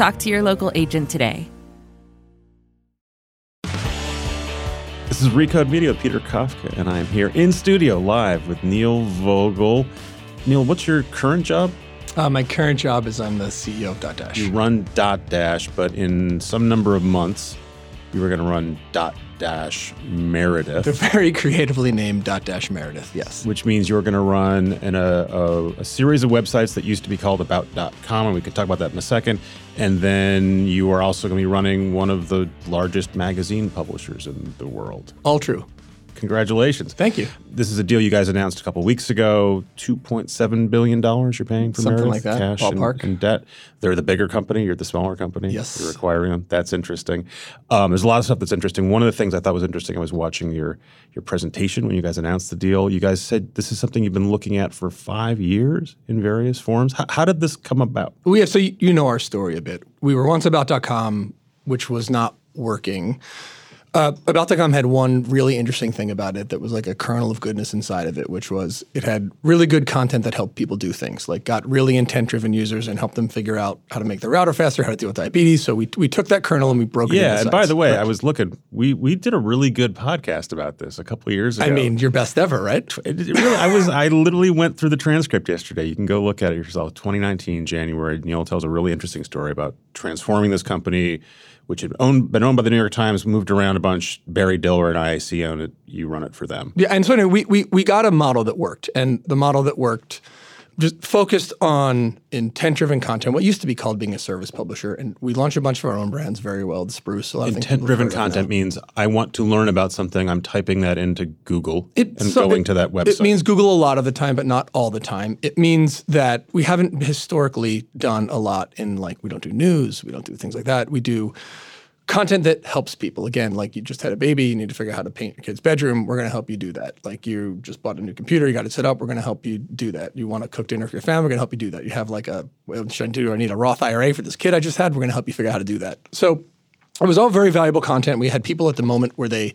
Talk to your local agent today. This is Recode Media with Peter Kafka, and I'm here in studio live with Neil Vogel. Neil, what's your current job? Uh, my current job is I'm the CEO of Dotdash. You run Dotdash, but in some number of months, you were going to run Dotdash Meredith. The very creatively named dot dash Meredith, yes. Which means you're going to run in a, a, a, series of websites that used to be called About.com, and we could talk about that in a second. And then you are also going to be running one of the largest magazine publishers in the world. All true. Congratulations. Thank you. This is a deal you guys announced a couple weeks ago. $2.7 billion you're paying for Something Meredith, like that. cash Ballpark. and, and debt. They're the bigger company. You're the smaller company. Yes. You're acquiring them. That's interesting. Um, there's a lot of stuff that's interesting. One of the things I thought was interesting, I was watching your, your presentation when you guys announced the deal. You guys said this is something you've been looking at for five years in various forms. How, how did this come about? Well, yeah, so you, you know our story a bit. We were once About.com, which was not working. Uh, About.com had one really interesting thing about it that was like a kernel of goodness inside of it, which was it had really good content that helped people do things, like got really intent-driven users and helped them figure out how to make their router faster, how to deal with diabetes. So we, we took that kernel and we broke it. Yeah, and by the way. I was looking. We we did a really good podcast about this a couple of years ago. I mean, your best ever, right? It, it really, I was. I literally went through the transcript yesterday. You can go look at it yourself. 2019 January. Neil tells a really interesting story about transforming this company, which had owned, been owned by the New York Times, moved around a bunch. Barry Diller and IAC own it. You run it for them. Yeah, and so anyway, we, we we got a model that worked, and the model that worked just focused on intent-driven content. What used to be called being a service publisher, and we launch a bunch of our own brands very well. The Spruce, a lot of things people Intent-driven have heard of content means I want to learn about something. I'm typing that into Google It- and so going it- to that website. It means Google a lot of the time, but not all the time. It means that we haven't historically done a lot in like we don't do news, we don't do things like that. We do content that helps people. Again, like you just had a baby, you need to figure out how to paint your kid's bedroom. We're going to help you do that. Like you just bought a new computer, you got it set up. We're going to help you do that. You want to cook dinner for your family, we're going to help you do that. You have like a well, should I do? I need a Roth IRA for this kid I just had. We're going to help you figure out how to do that. So it was all very valuable content. We had people at the moment where they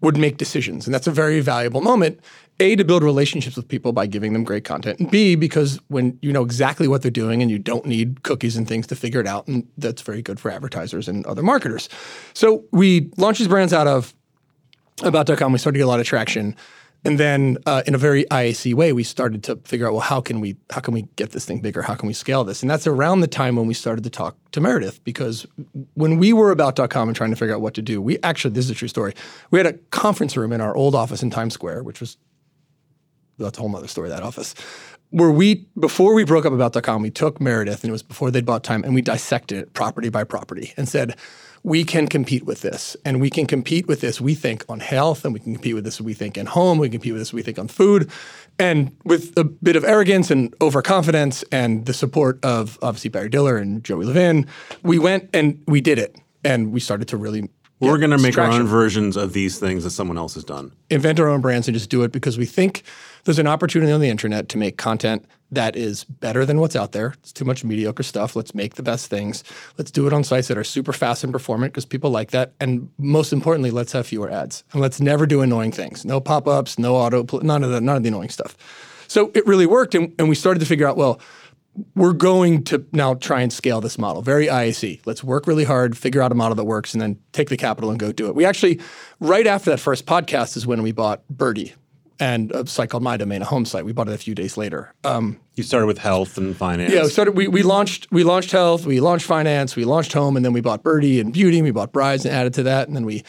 would make decisions. And that's a very valuable moment. A, to build relationships with people by giving them great content. And B, because when you know exactly what they're doing and you don't need cookies and things to figure it out, and that's very good for advertisers and other marketers. So we launched these brands out of about.com. We started to get a lot of traction. And then uh, in a very IAC way, we started to figure out, well, how can we how can we get this thing bigger? How can we scale this? And that's around the time when we started to talk to Meredith, because when we were about.com and trying to figure out what to do, we actually, this is a true story. We had a conference room in our old office in Times Square, which was that's a whole other story, that office. Where we, before we broke up about.com, we took Meredith, and it was before they'd bought time, and we dissected it property by property and said, we can compete with this. And we can compete with this, we think, on health, and we can compete with this, we think, in home, we can compete with this, we think, on food. And with a bit of arrogance and overconfidence and the support of obviously Barry Diller and Joey Levin, we went and we did it. And we started to really We're going to make our own versions of these things that someone else has done. invent our own brands and just do it because we think there's an opportunity on the internet to make content that is better than what's out there. It's too much mediocre stuff. Let's make the best things. Let's do it on sites that are super fast and performant because people like that. And most importantly, let's have fewer ads. And let's never do annoying things. No pop-ups, no auto, none of the none of the annoying stuff. So it really worked, and, and we started to figure out well we're going to now try and scale this model. Very IAC. Let's work really hard, figure out a model that works, and then take the capital and go do it. We actually, right after that first podcast, is when we bought Byrdie and a site called MyDomaine, a home site. We bought it a few days later. Um, You started with health and finance. yeah, we started. We, we launched. We launched health. We launched finance. We launched home, and then we bought Byrdie and Beauty. And we bought Brides and added to that, and then we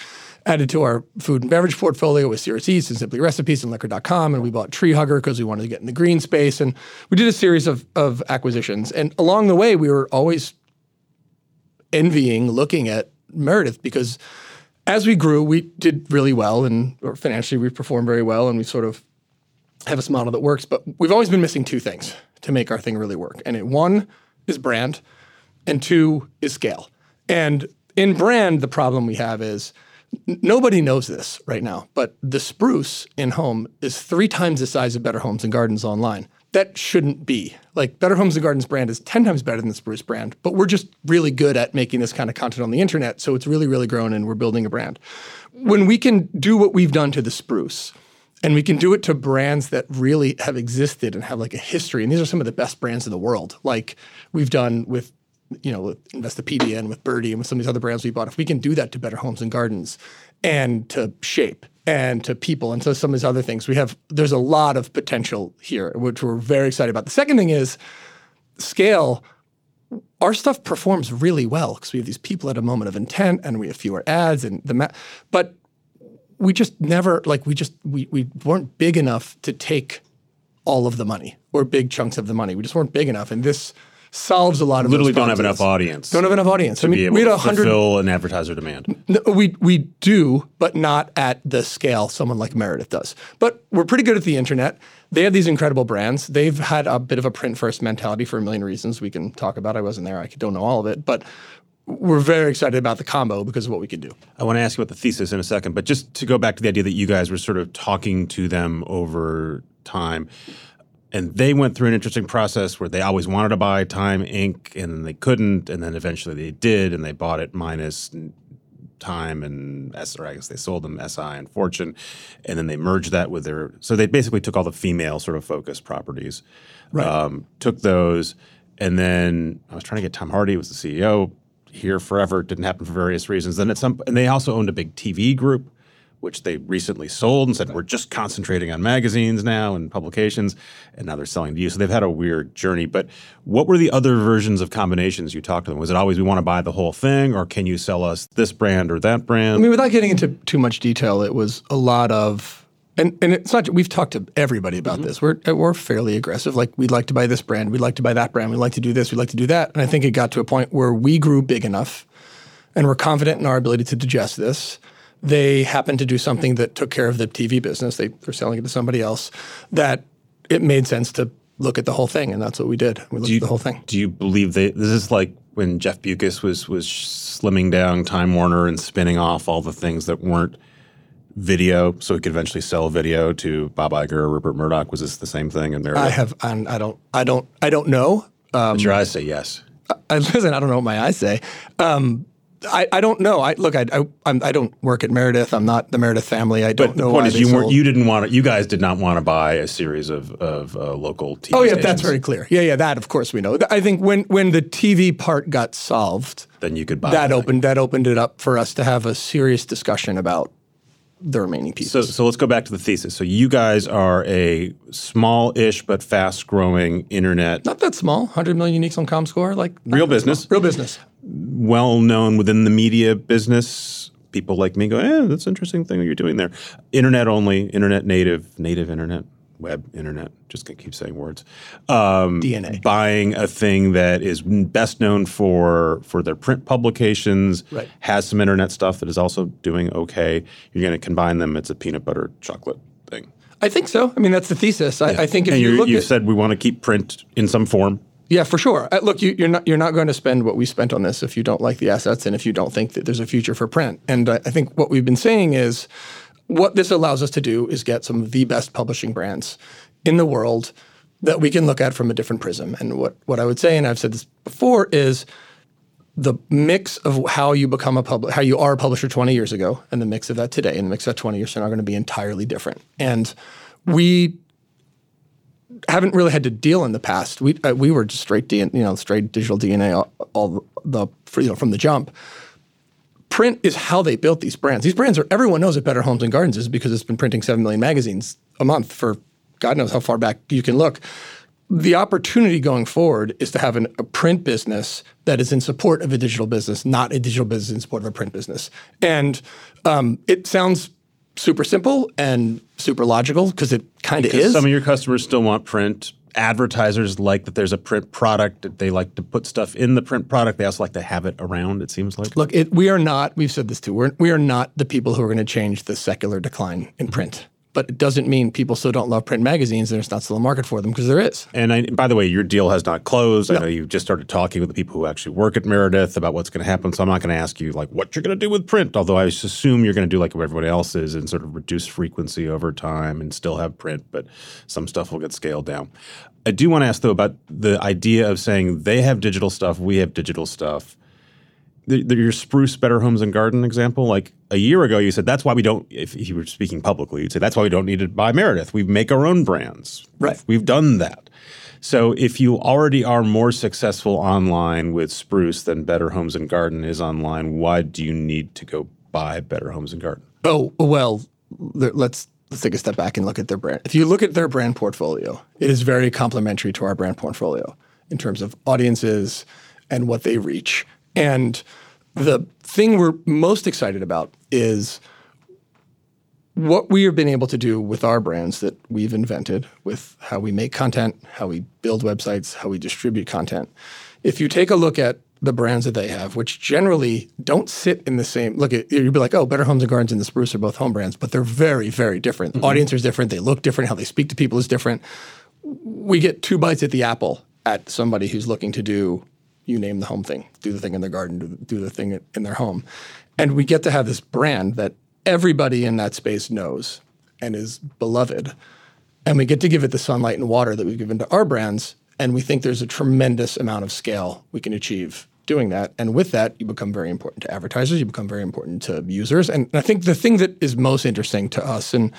added to our food and beverage portfolio with Serious Eats and Simply Recipes and Liquor.com, and we bought Tree Hugger because we wanted to get in the green space, and we did a series of of acquisitions. And along the way, we were always envying looking at Meredith because as we grew, we did really well, and financially we performed very well, and we sort of have this model that works. But we've always been missing two things to make our thing really work. And it, one is brand, and two is scale. And in brand, the problem we have is nobody knows this right now, but the spruce in home is three times the size of Better Homes and Gardens online. That shouldn't be. Like Better Homes and Gardens brand is 10 times better than the spruce brand, but we're just really good at making this kind of content on the internet. So it's really, really grown and we're building a brand. When we can do what we've done to the spruce, and we can do it to brands that really have existed and have like a history. And these are some of the best brands in the world. Like we've done with, you know, with Investopedia and with Byrdie and with some of these other brands we bought. If we can do that to Better Homes and Gardens and to Shape and to people and so some of these other things, we have there's a lot of potential here, which we're very excited about. The second thing is scale our stuff performs really well because we have these people at a moment of intent and we have fewer ads and the ma- but we just never like we just we we weren't big enough to take all of the money or big chunks of the money. We just weren't big enough, and this solves a lot of Literally don't have enough audience. Don't have enough audience. I mean, able we had to a hundred. fulfill an advertiser demand. No, we we do, but not at the scale someone like Meredith does. But we're pretty good at the internet. They have these incredible brands. They've had a bit of a print first mentality for a million reasons we can talk about. I wasn't there. I don't know all of it, but we're very excited about the combo because of what we can do. I want to ask you about the thesis in a second, but just to go back to the idea that you guys were sort of talking to them over time. And they went through an interesting process where they always wanted to buy Time Inc. and then they couldn't, and then eventually they did, and they bought it minus Time and S, or I guess they sold them SI and Fortune, and then they merged that with their. So they basically took all the female sort of focused properties, Right. um, took those, and then I was trying to get Tom Harty who was the CEO here forever. It didn't happen for various reasons. Then at some, and they also owned a big TV group, which they recently sold and said we're just concentrating on magazines now and publications, and now they're selling to you. So they've had a weird journey. But what were the other versions of combinations you talked to them? Was it always we want to buy the whole thing, or can you sell us this brand or that brand? I mean, without getting into too much detail, it was a lot of, and, and it's not. We've talked to everybody about mm-hmm. this. We're we're fairly aggressive. Like we'd like to buy this brand, we'd like to buy that brand, we'd like to do this, we'd like to do that. And I think it got to a point where we grew big enough, and we're confident in our ability to digest this. They happened to do something that took care of the TV business. They were selling it to somebody else. That it made sense to look at the whole thing, and that's what we did. We looked you, at the whole thing. Do you believe that this is like when Jeff Bewkes was was slimming down Time Warner and spinning off all the things that weren't video, so he could eventually sell video to Bob Iger or Rupert Murdoch? Was this the same thing? And I have, and I don't, I don't, I don't know. Um, your eyes say yes. I, listen, I don't know what my eyes say. Um, I, I don't know. I look. I, I I'm, I don't work at Meredith. I'm not the Meredith family. I don't But the point is, you weren't. You didn't want to. You guys did not want to buy a series of of uh, local TV. Oh yeah, stations. that's very clear. Yeah, yeah. That of course we know. I think when when the TV part got solved, Then you could buy that opened that opened it up for us to have a serious discussion about the remaining pieces. So, so let's go back to the thesis. So you guys are a small-ish but fast-growing internet, not that small. 100 million uniques on ComScore. Like Real business. small. Real business. Well-known within the media business. People like me go, "Yeah, that's an interesting thing that you're doing there." Internet only, internet native, native internet, web internet. Just gonna keep saying words. Um, DNA. Buying a thing that is best known for for their print publications, Right. has some internet stuff that is also doing okay. You're going to combine them. It's a peanut butter chocolate thing. I think so. I mean, that's the thesis. I, I think if and you look you at said we want to keep print in some form. Yeah, for sure. Uh, look, you, you're not you're not going to spend what we spent on this if you don't like the assets and if you don't think that there's a future for print. And I, I think what we've been saying is, what this allows us to do is get some of the best publishing brands in the world that we can look at from a different prism. And what what I would say, and I've said this before, is the mix of how you become a public, how you are a publisher 20 years ago, and the mix of that today, and the mix of that 20 years from now are going to be entirely different. And we haven't really had to deal in the past. We uh, we were just straight DNA, you know, straight digital DNA all, all the you know from the jump. Print is how they built these brands. These brands are everyone knows that Better Homes and Gardens is because it's been printing seven million magazines a month for God knows how far back you can look. The opportunity going forward is to have an, a print business that is in support of a digital business, not a digital business in support of a print business. And um, it sounds super simple and super logical because it kind of is. some of your customers still want print. Advertisers like that there's a print product. That they like to put stuff in the print product. They also like to have it around, it seems like. Look, it, we are not. We've said this too. We're, we are not the people who are going to change the secular decline in print. But it doesn't mean people still don't love print magazines and there's not still a market for them because there is. And I, by the way, your deal has not closed. No. I know you just started talking with the people who actually work at Meredith about what's going to happen. So I'm not going to ask you like what you're going to do with print, although I assume you're going to do like what everybody else is and sort of reduce frequency over time and still have print, but some stuff will get scaled down. I do want to ask though about the idea of saying they have digital stuff, we have digital stuff the, the, your spruce better homes and garden example like a year ago you said that's why we don't if you were speaking publicly you'd say that's why we don't need to buy meredith. We make our own brands. Right. We've done that. So if you already are more successful online with spruce than better homes and garden is online why do you need to go buy better homes and garden? Oh well let's let's take a step back and look at their brand. If you look at their brand portfolio it is very complementary to our brand portfolio in terms of audiences and what they reach and the thing we're most excited about is what we have been able to do with our brands that we've invented with how we make content, how we build websites, how we distribute content. If you take a look at the brands that they have, which generally don't sit in the same look at you'd be like, oh, Better Homes and Gardens and the Spruce are both home brands, but they're very, very different. Mm-hmm. Audience is different, they look different, how they speak to people is different. We get two bites at the apple at somebody who's looking to do you name the home thing, do the thing in their garden, do, do the thing in their home. And we get to have this brand that everybody in that space knows and is beloved. And we get to give it the sunlight and water that we've given to our brands. And we think there's a tremendous amount of scale we can achieve doing that. And with that, you become very important to advertisers, you become very important to users. And I think the thing that is most interesting to us, and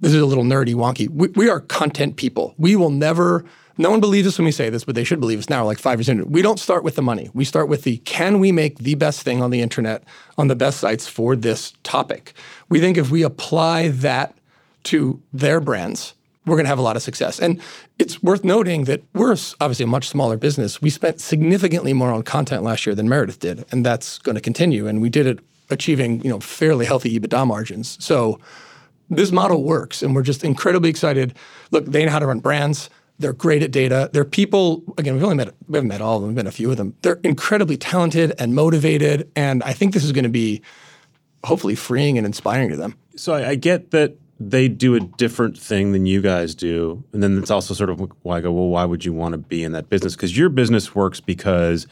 this is a little nerdy, wonky, we, we are content people. We will never no one believes us when we say this, but they should believe us now, like five years in. We don't start with the money. We start with the can we make the best thing on the internet on the best sites for this topic? We think if we apply that to their brands, we're going to have a lot of success. And it's worth noting that we're obviously a much smaller business. We spent significantly more on content last year than Meredith did, and that's going to continue. And we did it achieving, you know, fairly healthy EBITDA margins. So this model works, and we're just incredibly excited. Look, they know how to run brands. They're great at data. They're people, again, we've only met, we haven't met all of them, we've met a few of them. They're incredibly talented and motivated. And I think this is going to be hopefully freeing and inspiring to them. So I, I get that they do a different thing than you guys do. And then it's also sort of why I go, well, why would you want to be in that business? Because your business works because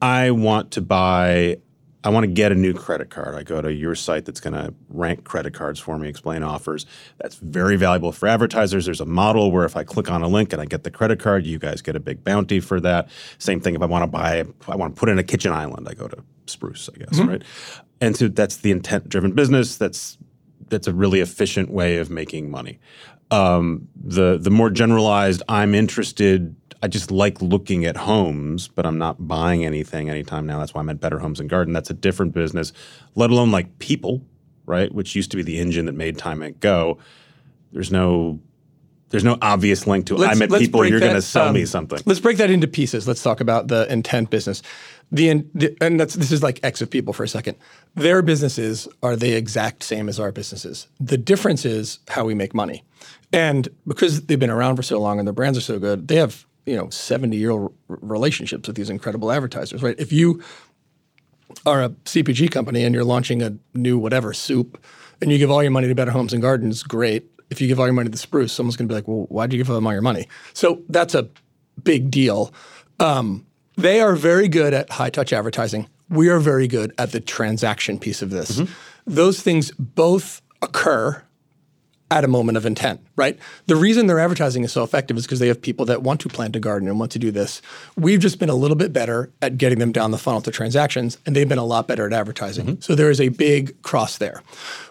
I want to buy I want to get a new credit card. I go to your site that's going to rank credit cards for me, explain offers. That's very valuable for advertisers. There's a model where if I click on a link and I get the credit card, you guys get a big bounty for that. Same thing if I want to buy, I want to put in a kitchen island, I go to Spruce, I guess, mm-hmm. right? And so that's the intent-driven business. That's that's a really efficient way of making money. Um, the the more generalized, I'm interested I just like looking at homes, but I'm not buying anything anytime now. That's why I'm at Better Homes and Garden. That's a different business, let alone like people, right? Which used to be the engine that made Time Inc. go. There's no there's no obvious link to let's, I met people. You're going to sell um, me something. Let's break that into pieces. Let's talk about the intent business. The, the and that's this is like X of people for a second. Their businesses are the exact same as our businesses. The difference is how we make money, and because they've been around for so long and their brands are so good, they have you know 70 year old relationships with these incredible advertisers right? If you are a cpg company and you're launching a new whatever soup and you give all your money to better homes and gardens great. If you give all your money to the spruce someone's going to be like well why'd you give them all your money? So that's a big deal. Um, they are very good at high touch advertising. We are very good at the transaction piece of this. Mm-hmm. those things both occur at a moment of intent, right? The reason their advertising is so effective is because they have people that want to plant a garden and want to do this. We've just been a little bit better at getting them down the funnel to transactions, and they've been a lot better at advertising. Mm-hmm. So there is a big cross there.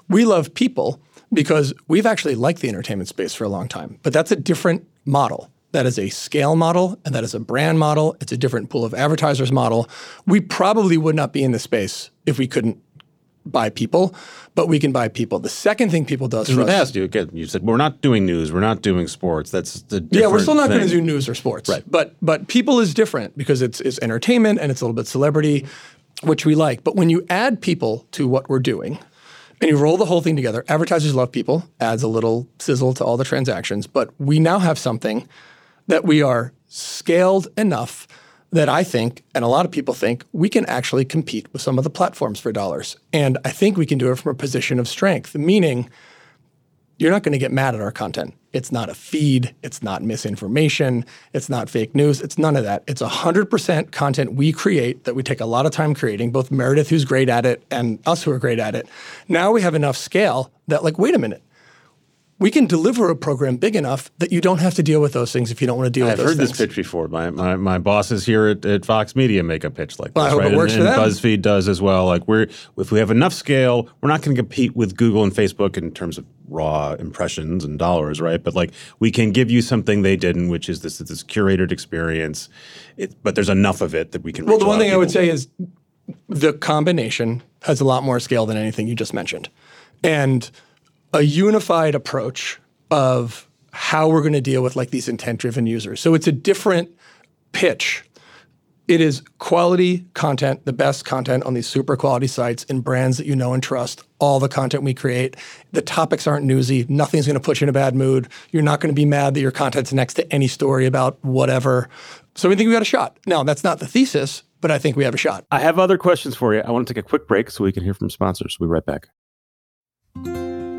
We love people because we've actually liked the entertainment space for a long time, but that's a different model. That is a scale model and that is a brand model. It's a different pool of advertisers model. We probably would not be in this space if we couldn't buy people, but we can buy people. The second thing people does for us, asked you again. You said we're not doing news, we're not doing sports. That's the yeah. We're still not going to do news or sports, right? But but people is different because it's it's entertainment and it's a little bit celebrity, which we like. But when you add people to what we're doing. And you roll the whole thing together. Advertisers love people, adds a little sizzle to all the transactions. But we now have something that we are scaled enough that I think, and a lot of people think, we can actually compete with some of the platforms for dollars. And I think we can do it from a position of strength, meaning you're not going to get mad at our content. It's not a feed. It's not misinformation. It's not fake news. It's none of that. It's 100% content we create that we take a lot of time creating, both Meredith, who's great at it, and us who are great at it. Now we have enough scale that, like, wait a minute. We can deliver a program big enough that you don't have to deal with those things if you don't want to deal I've with those I've heard things. this pitch before. My, my my bosses here at, at Vox Media make a pitch like this, Well, I hope right? it works and, for and. BuzzFeed does as well. Like we're if we have enough scale, we're not going to compete with Google and Facebook in terms of raw impressions and dollars, right? But like we can give you something they didn't, which is this this curated experience. It, but there's enough of it that we can. Well, the one thing I would say is the combination has a lot more scale than anything you just mentioned. And a unified approach of how we're going to deal with like these intent driven users. So it's a different pitch. It is quality content, the best content on these super quality sites in brands that you know and trust. All the content we create. The topics aren't newsy. Nothing's going to put you in a bad mood. You're not going to be mad that your content's next to any story about whatever. So we think we got a shot. Now, that's not the thesis, but I think we have a shot. I have other questions for you. I want to take a quick break so we can hear from sponsors. We'll be right back.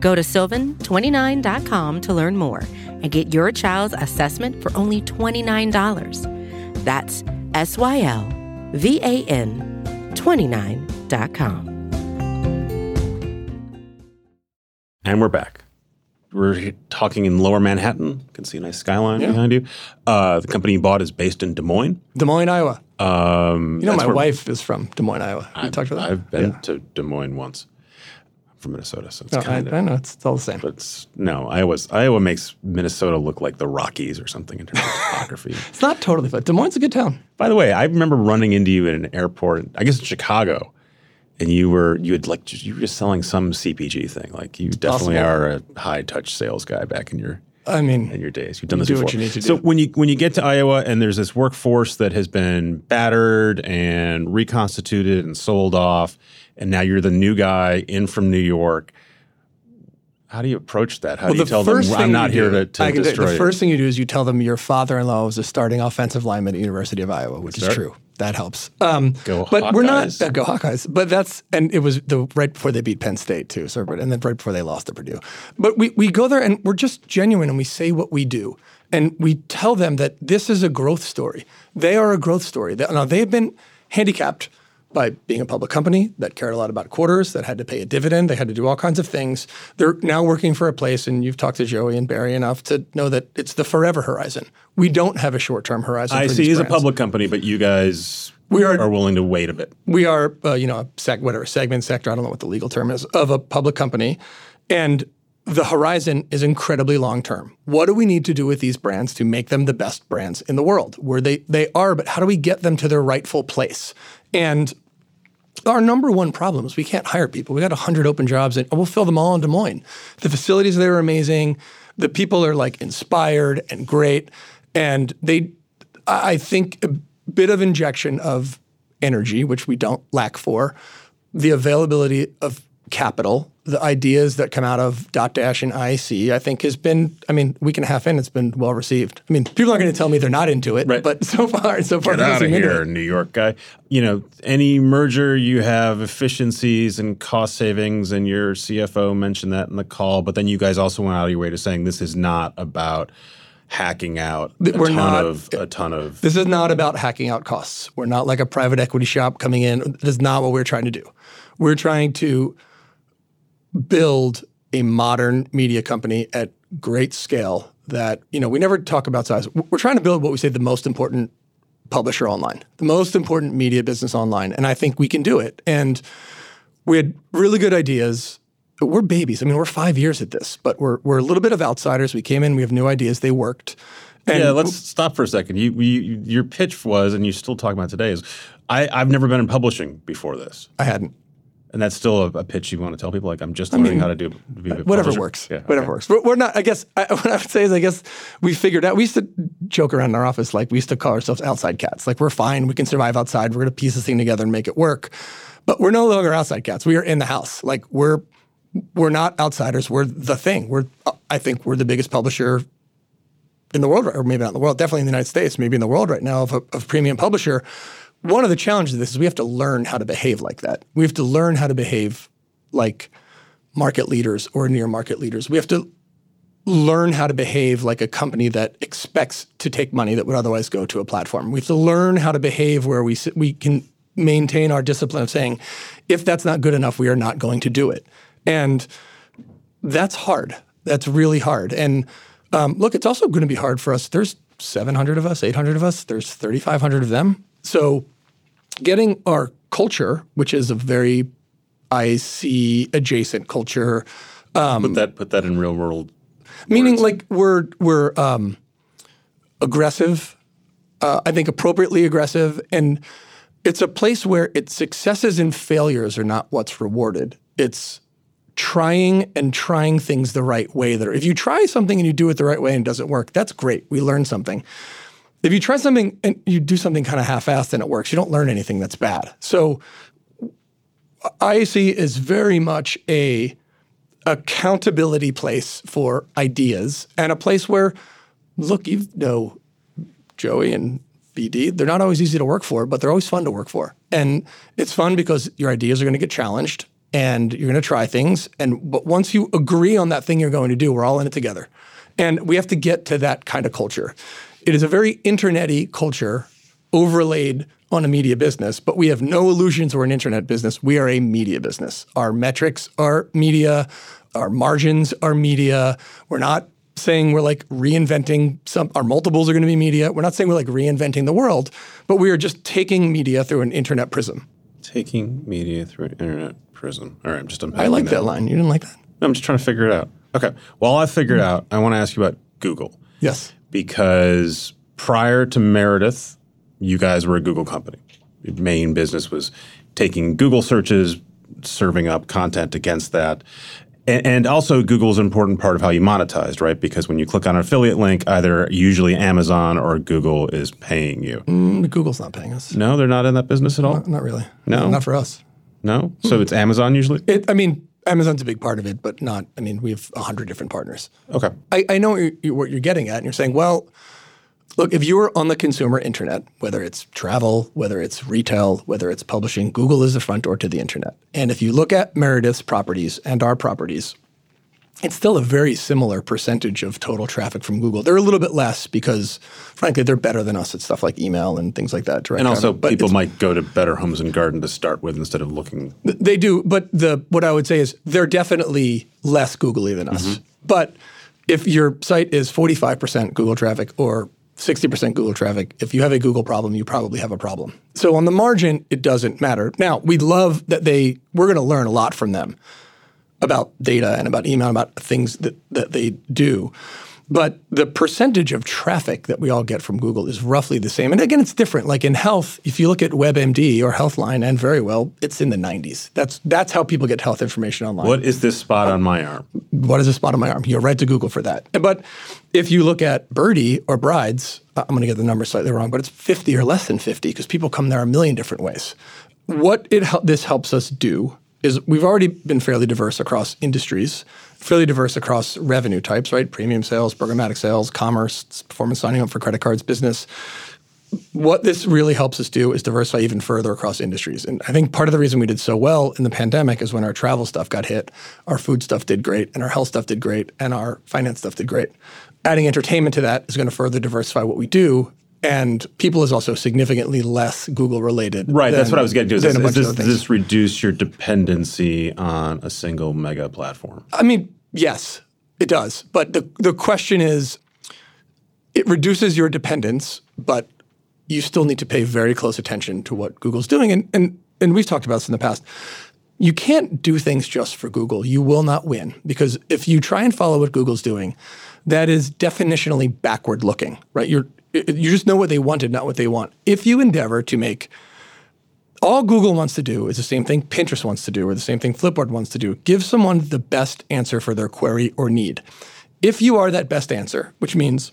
Go to sylvan29.com to learn more and get your child's assessment for only $29. That's S Y L V A N 29.com. And we're back. We're talking in Lower Manhattan. You can see a nice skyline behind you. Uh, the company you bought is based in Des Moines. Des Moines, Iowa. Um, You know, my wife is from Des Moines, Iowa. You talked about that? I've been to Des Moines once. From Minnesota, so it's oh, I, kind of. I know it's, it's all the same. But it's, no, Iowa's Iowa makes Minnesota look like the Rockies or something in terms of topography. It's not totally, but Des Moines is a good town. By the way, I remember running into you at an airport, I guess in Chicago, and you were you had like just, you were just selling some CPG thing. Like you definitely Possible. are a high touch sales guy back in your I mean, in your days. You've done You this do before. what you need to so do. when you when you get to Iowa and there's this workforce that has been battered and reconstituted and sold off, and now you're the new guy in from New York. How do you approach that? How well, do you the tell them I'm not here do- to, to I destroy The you"? first thing you do is you tell them your father-in-law was a starting offensive lineman at University of Iowa, which is true. That helps. Um, Go but we're not Hawkeyes. uh, go Hawkeyes. But that's and it was the right before they beat Penn State too. So but- and then right before they lost to Purdue. But we we go there and we're just genuine and we say what we do and we tell them that this is a growth story. They are a growth story. Now they have been handicapped by being a public company that cared a lot about quarters, that had to pay a dividend, they had to do all kinds of things. They're now working for a place, and you've talked to Joey and Barry enough to know that it's the forever horizon. We don't have a short-term horizon. I for see he's a public company, but you guys We are- are willing to wait a bit. we are, uh, you know, a sec, whatever segment sector. I don't know what the legal term is of a public company, and the horizon is incredibly long term. What do we need to do with these brands to make them the best brands in the world? Where they they are, but how do we get them to their rightful place? And our number one problem is we can't hire people. We got 100 open jobs and we'll fill them all in Des Moines. The facilities there are amazing. The people are like inspired and great. And they, I I think, a bit of injection of energy, which we don't lack for, the availability of capital, the ideas that come out of Dotdash and IAC, I think has been, I mean, week and a half in, it's been well received. I mean, people aren't going to tell me they're not into it, Right. but so far, so far, Get out of here. New York guy. You know, any merger, you have efficiencies and cost savings, and your CFO mentioned that in the call. But then you guys also went out of your way to saying this is not about hacking out a we're ton not- of a ton of. This is not about hacking out costs. We're not like a private equity shop coming in. That is not what we're trying to do. We're trying to build a modern media company at great scale that you know we never talk about size. We're trying to build what we say the most important publisher online, the most important media business online, and I think we can do it. And we had really good ideas. We're babies. I mean, we're five years at this, but we're we're a little bit of outsiders. We came in, we have new ideas. They worked. And yeah, let's stop for a second. You, you, your pitch was, and you still talk about today, is I, I've never been in publishing before this. I hadn't. And that's still a, a, pitch you want to tell people. Like I'm just learning mean, how to do a uh, whatever publisher. works. Yeah, whatever okay. works. We're, we're not. I guess I, what I would say is I guess we figured out. We used to joke around in our office like we used to call ourselves outside cats. Like we're fine. We can survive outside. We're going to piece this thing together and make it work. But we're no longer outside cats. We are in the house. Like we're we're not outsiders. We're the thing. We're I think we're the biggest publisher in the world, or maybe not in the world, definitely in the United States, maybe in the world right now of a of premium publisher. One of the challenges of this is we have to learn how to behave like that. We have to learn how to behave like market leaders or near market leaders. We have to learn how to behave like a company that expects to take money that would otherwise go to a platform. We have to learn how to behave where we we can maintain our discipline of saying, if that's not good enough, we are not going to do it. And that's hard. That's really hard. And um, look, it's also going to be hard for us. There's 700 of us, 800 of us. There's 3,500 of them. So getting our culture, which is a very IAC adjacent culture, put that put that in real world. meaning like we're we're um, aggressive. Uh, I think appropriately aggressive, and it's a place where its successes and failures are not what's rewarded. It's trying and trying things the right way. That if you try something and you do it the right way and it doesn't work, that's great. We learn something. If you try something and you do something kind of half-assed and it works, you don't learn anything that's bad. So IAC is very much a accountability place for ideas and a place where, look, you know, Joey and BD, they're not always easy to work for, but they're always fun to work for. And it's fun because your ideas are going to get challenged and you're going to try things. And but once you agree on that thing you're going to do, we're all in it together. And we have to get to that kind of culture. It is a very internety culture overlaid on a media business, but we have no illusions we're an internet business. We are a media business. Our metrics are media, our margins are media. We're not saying we're like reinventing some our multiples are going to be media. We're not saying we're like reinventing the world, but we are just taking media through an internet prism. Taking media through an internet prism. All right, I'm just unpacking I like that line. You didn't like that? No, I'm just trying to figure it out. Okay. While I figure Hmm. it out, I want to ask you about Google Yes. Because prior to Meredith, you guys were a Google company. Your main business was taking Google searches, serving up content against that. And, and also, Google's an important part of how you monetized, right? Because when you click on an affiliate link, either usually Amazon or Google is paying you. Mm, Google's not paying us. No, they're not in that business at all. Not really. No? Not for us. No, so it's Amazon usually. It, I mean, Amazon's a big part of it, but not. I mean, we have hundred different partners. Okay. I, I know what you're, what you're getting at, and you're saying, well, look, if you are on the consumer internet, whether it's travel, whether it's retail, whether it's publishing, Google is the front door to the internet. And if you look at Meredith's properties and our properties, it's still a very similar percentage of total traffic from Google. They're a little bit less because, frankly, they're better than us at stuff like email and things like that. direct And also, traffic. People might go to Better Homes and Garden to start with instead of looking. They do, but the what I would say is they're definitely less googly than us. Mm-hmm. But if your site is 45% Google traffic or 60% Google traffic, if you have a Google problem, you probably have a problem. So on the margin, it doesn't matter. Now, we love that they we're going to learn a lot from them about data and about email, about things that, that they do. But the percentage of traffic that we all get from Google is roughly the same. And again, it's different. Like in health, if you look at WebMD or Healthline and Verywell, it's in the 90s. That's that's how people get health information online. What is this spot on my arm? What is a spot on my arm? You're right to Google for that. But if you look at Byrdie or Brides, I'm going to get the number slightly wrong, but it's 50 or less than 50 because people come there a million different ways. What it this helps us do is we've already been fairly diverse across industries, fairly diverse across revenue types, right? Premium sales, programmatic sales, commerce, performance signing up for credit cards, business what this really helps us do is diversify even further across industries. And I think part of the reason we did so well in the pandemic is when our travel stuff got hit, our food stuff did great, and our health stuff did great, and our finance stuff did great. Adding entertainment to that is going to further diversify what we do. And people is also significantly less Google related. Right, that's what I was getting to. Is this, is this, does this reduce your dependency on a single mega platform? I mean, yes, it does. But the the question is, it reduces your dependence, but you still need to pay very close attention to what Google's doing. And and and we've talked about this in the past. You can't do things just for Google. You will not win because if you try and follow what Google's doing, that is definitionally backward looking, right? You're you just know what they wanted, not what they want. If you endeavor to make all Google wants to do is the same thing Pinterest wants to do, or the same thing Flipboard wants to do. Give someone the best answer for their query or need. If you are that best answer, which means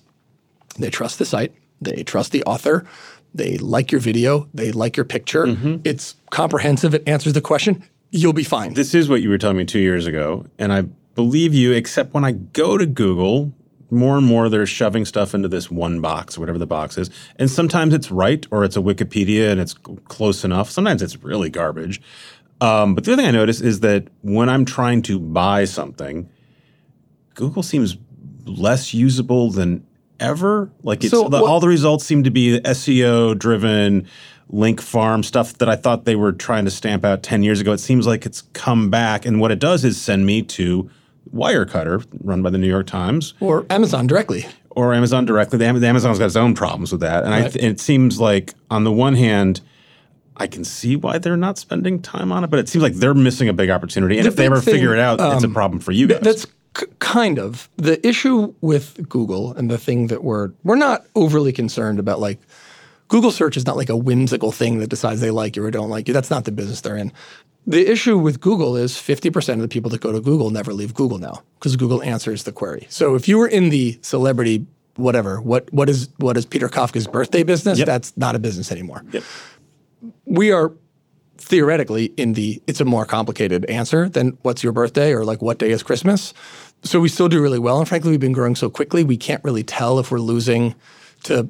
they trust the site, they trust the author, they like your video, they like your picture, mm-hmm. it's comprehensive, it answers the question, you'll be fine. This is what you were telling me two years ago, and I believe you, except when I go to Google, more and more they're shoving stuff into this one box, whatever the box is. And sometimes it's right or it's a Wikipedia and it's close enough. Sometimes it's really garbage. Um, but the other thing I notice is that when I'm trying to buy something, Google seems less usable than ever. Like it's so, the, all the results seem to be SEO driven, link farm stuff that I thought they were trying to stamp out 10 years ago. It seems like it's come back. And what it does is send me to Wirecutter, run by the New York Times, or Amazon directly, or Amazon directly. The Amazon's got its own problems with that, and right. th- it seems like on the one hand. I can see why they're not spending time on it, but it seems like they're missing a big opportunity. And the if they ever thing, figure it out, um, it's a um, problem for you guys. That's c- kind of the issue with Google, and the thing that we're we're not overly concerned about. Like Google search is not like a whimsical thing that decides they like you or don't like you. That's not the business they're in. The issue with Google is 50% of the people that go to Google never leave Google now because Google answers the query. So if you were in the celebrity whatever, what what is what is Peter Kafka's birthday business? Yep. That's not a business anymore. Yep. We are theoretically in the it's a more complicated answer than what's your birthday or like what day is Christmas. So we still do really well. And frankly, we've been growing so quickly, we can't really tell if we're losing to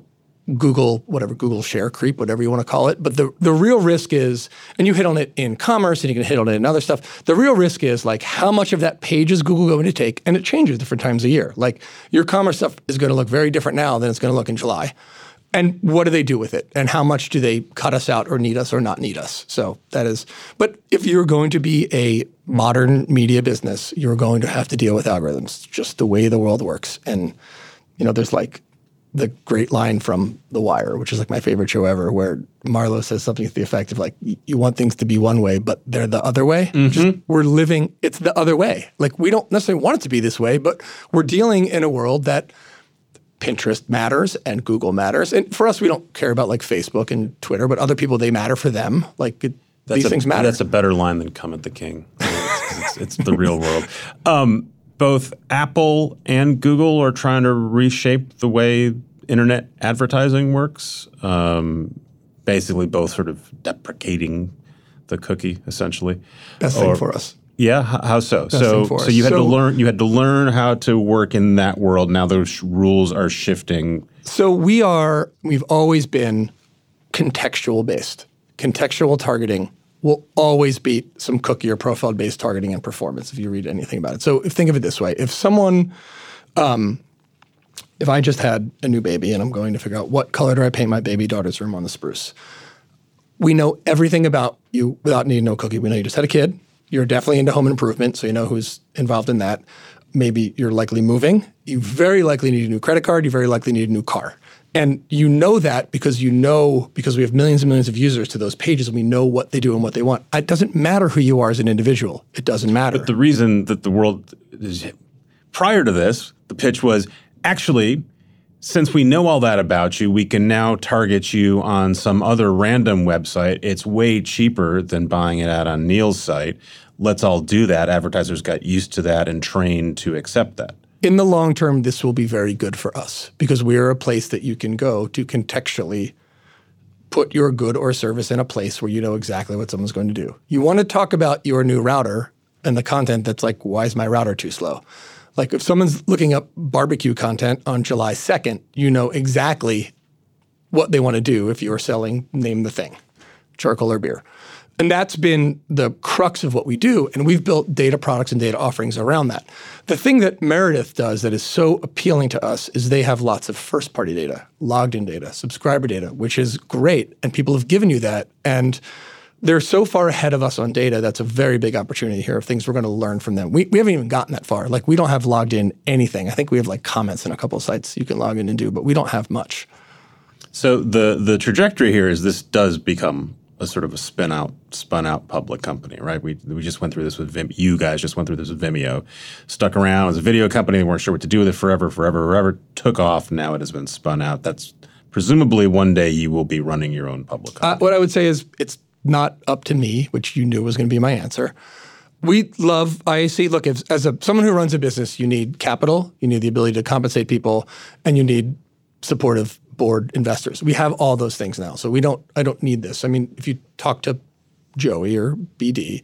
Google, whatever, Google share creep, whatever you want to call it. But the, the real risk is, and you hit on it in commerce and you can hit on it in other stuff. The real risk is like how much of that page is Google going to take? And it changes different times a year. Like your commerce stuff is going to look very different now than it's going to look in July. And what do they do with it? And how much do they cut us out or need us or not need us? So that is, but if you're going to be a modern media business, you're going to have to deal with algorithms, just the way the world works. And, you know, there's like the great line from The Wire, which is like my favorite show ever, where Marlo says something to the effect of like, "You want things to be one way, but they're the other way." Mm-hmm. Just, we're living; it's the other way. Like we don't necessarily want it to be this way, but we're dealing in a world that Pinterest matters and Google matters, and for us, we don't care about like Facebook and Twitter, but other people they matter for them. Like it, these a, things matter. That's a better line than "Come at the King." it's, it's, it's, the real world. Um, both Apple and Google are trying to reshape the way internet advertising works. Um, basically, both sort of deprecating the cookie, essentially. Best or, thing for us. Yeah, how so? Best so, so you had so, to learn. You had to learn how to work in that world. Now those rules are shifting. So we are. We've always been contextual based. Contextual targeting will always beat some cookie or profile based targeting and performance if you read anything about it. So think of it this way: if someone um, if I just had a new baby and I'm going to figure out what color do I paint my baby daughter's room on the spruce, we know everything about you without needing no cookie. We know you just had a kid. You're definitely into home improvement, so you know who's involved in that. Maybe you're likely moving. You very likely need a new credit card. You very likely need a new car. And you know that because you know, because we have millions and millions of users to those pages and we know what they do and what they want. It doesn't matter who you are as an individual. It doesn't matter. But the reason that the world is, prior to this, the pitch was actually, since we know all that about you, we can now target you on some other random website. It's way cheaper than buying it out on Neil's site. Let's all do that. Advertisers got used to that and trained to accept that. In the long term, this will be very good for us because we are a place that you can go to contextually put your good or service in a place where you know exactly what someone's going to do. You want to talk about your new router and the content that's like, why is my router too slow? Like if someone's looking up barbecue content on July 2nd, you know exactly what they want to do if you're selling name the thing, charcoal or beer. And that's been the crux of what we do. And we've built data products and data offerings around that. The thing that Meredith does that is so appealing to us is they have lots of first party data, logged in data, subscriber data, which is great. And people have given you that. And they're so far ahead of us on data. That's a very big opportunity here of things we're going to learn from them. We, we haven't even gotten that far. Like we don't have logged in anything. I think we have like comments in a couple of sites you can log in and do, but we don't have much. So the the trajectory here is this does become a sort of a spin out spun out public company, right? We we just went through this with Vim. You guys just went through this with Vimeo. Stuck around as a video company, they weren't sure what to do with it forever, forever, forever. Took off. Now it has been spun out. That's presumably one day you will be running your own public company. Uh, what I would say is it's not up to me, which you knew was going to be my answer. We love IAC. Look, if, as a someone who runs a business, you need capital, you need the ability to compensate people, and you need supportive board investors. We have all those things now, so we don't. I don't need this. I mean, if you talk to Joey or BD,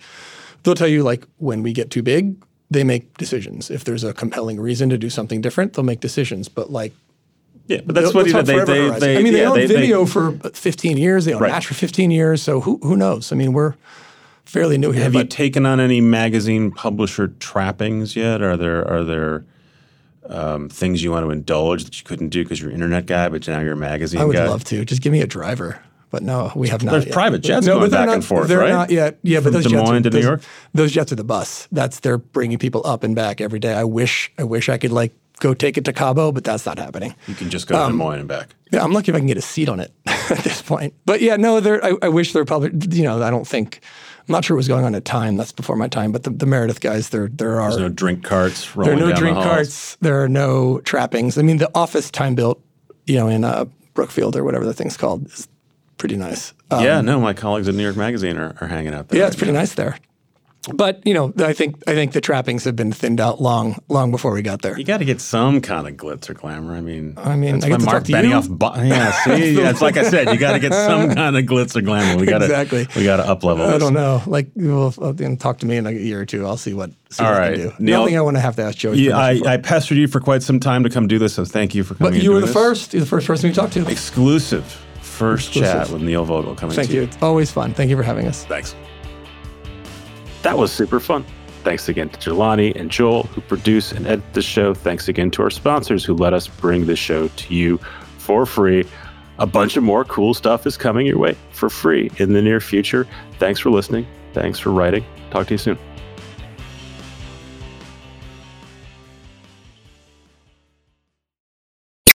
they'll tell you like when we get too big, they make decisions. If there's a compelling reason to do something different, they'll make decisions. But like yeah, but that's what they, talk they, forever they, I mean, they yeah, own they, video they, for 15 years. They own Right. Match for 15 years. So who who knows? I mean, we're fairly new here. Have you taken on any magazine publisher trappings yet? Are there are there um, things you want to indulge that you couldn't do because you're an internet guy, but now you're a magazine I would guy? love to. Just give me a driver. But no, we have not. There's yet. private jets no, going but back not, and forth, They're right? not yet. Yeah, From but those Des jets, are, Moines to New York? those jets are the bus. That's they're bringing people up and back every day. I wish, I wish I could like go take it to Cabo, but that's not happening. You can just go to Des Moines and back. Yeah, I'm lucky if I can get a seat on it at this point. But yeah, no, they're, I, I wish they're probably, you know, I don't think, I'm not sure what was going on at time. That's before my time. But the, the Meredith guys, there there are There's no drink carts there rolling are no down drink carts. There are no trappings. I mean, the office time built, you know, in uh, Brookfield or whatever the thing's called is pretty nice. Um, yeah, no, my colleagues at New York Magazine are, are hanging out there. yeah, right it's pretty now. nice there. But you know, I think I think the trappings have been thinned out long long before we got there. You got to get some kind of glitz or glamour. I mean, I mean, that's I why get to Mark talk to you? Benioff. Bu- yeah, see, yeah, it's like I said, you got to get some kind of glitz or glamour. We got to Exactly. We got to up level. I don't know. Like, well, uh, talk to me in like a year or two. I'll see what. See All what I right. can do. Neil- Nothing I want to have to ask Joey. Yeah. I, I pestered you for quite some time to come do this, so thank you for coming. but you were the this. first. You're the first person we talked to. exclusive first chat with Neil Vogel coming. Thank to you. It's always fun. Thank you for having us. Thanks. That was super fun. Thanks again to Jelani and Joel who produce and edit the show. Thanks again to our sponsors who let us bring the show to you for free. A bunch of more cool stuff is coming your way for free in the near future. Thanks for listening. Thanks for writing. Talk to you soon.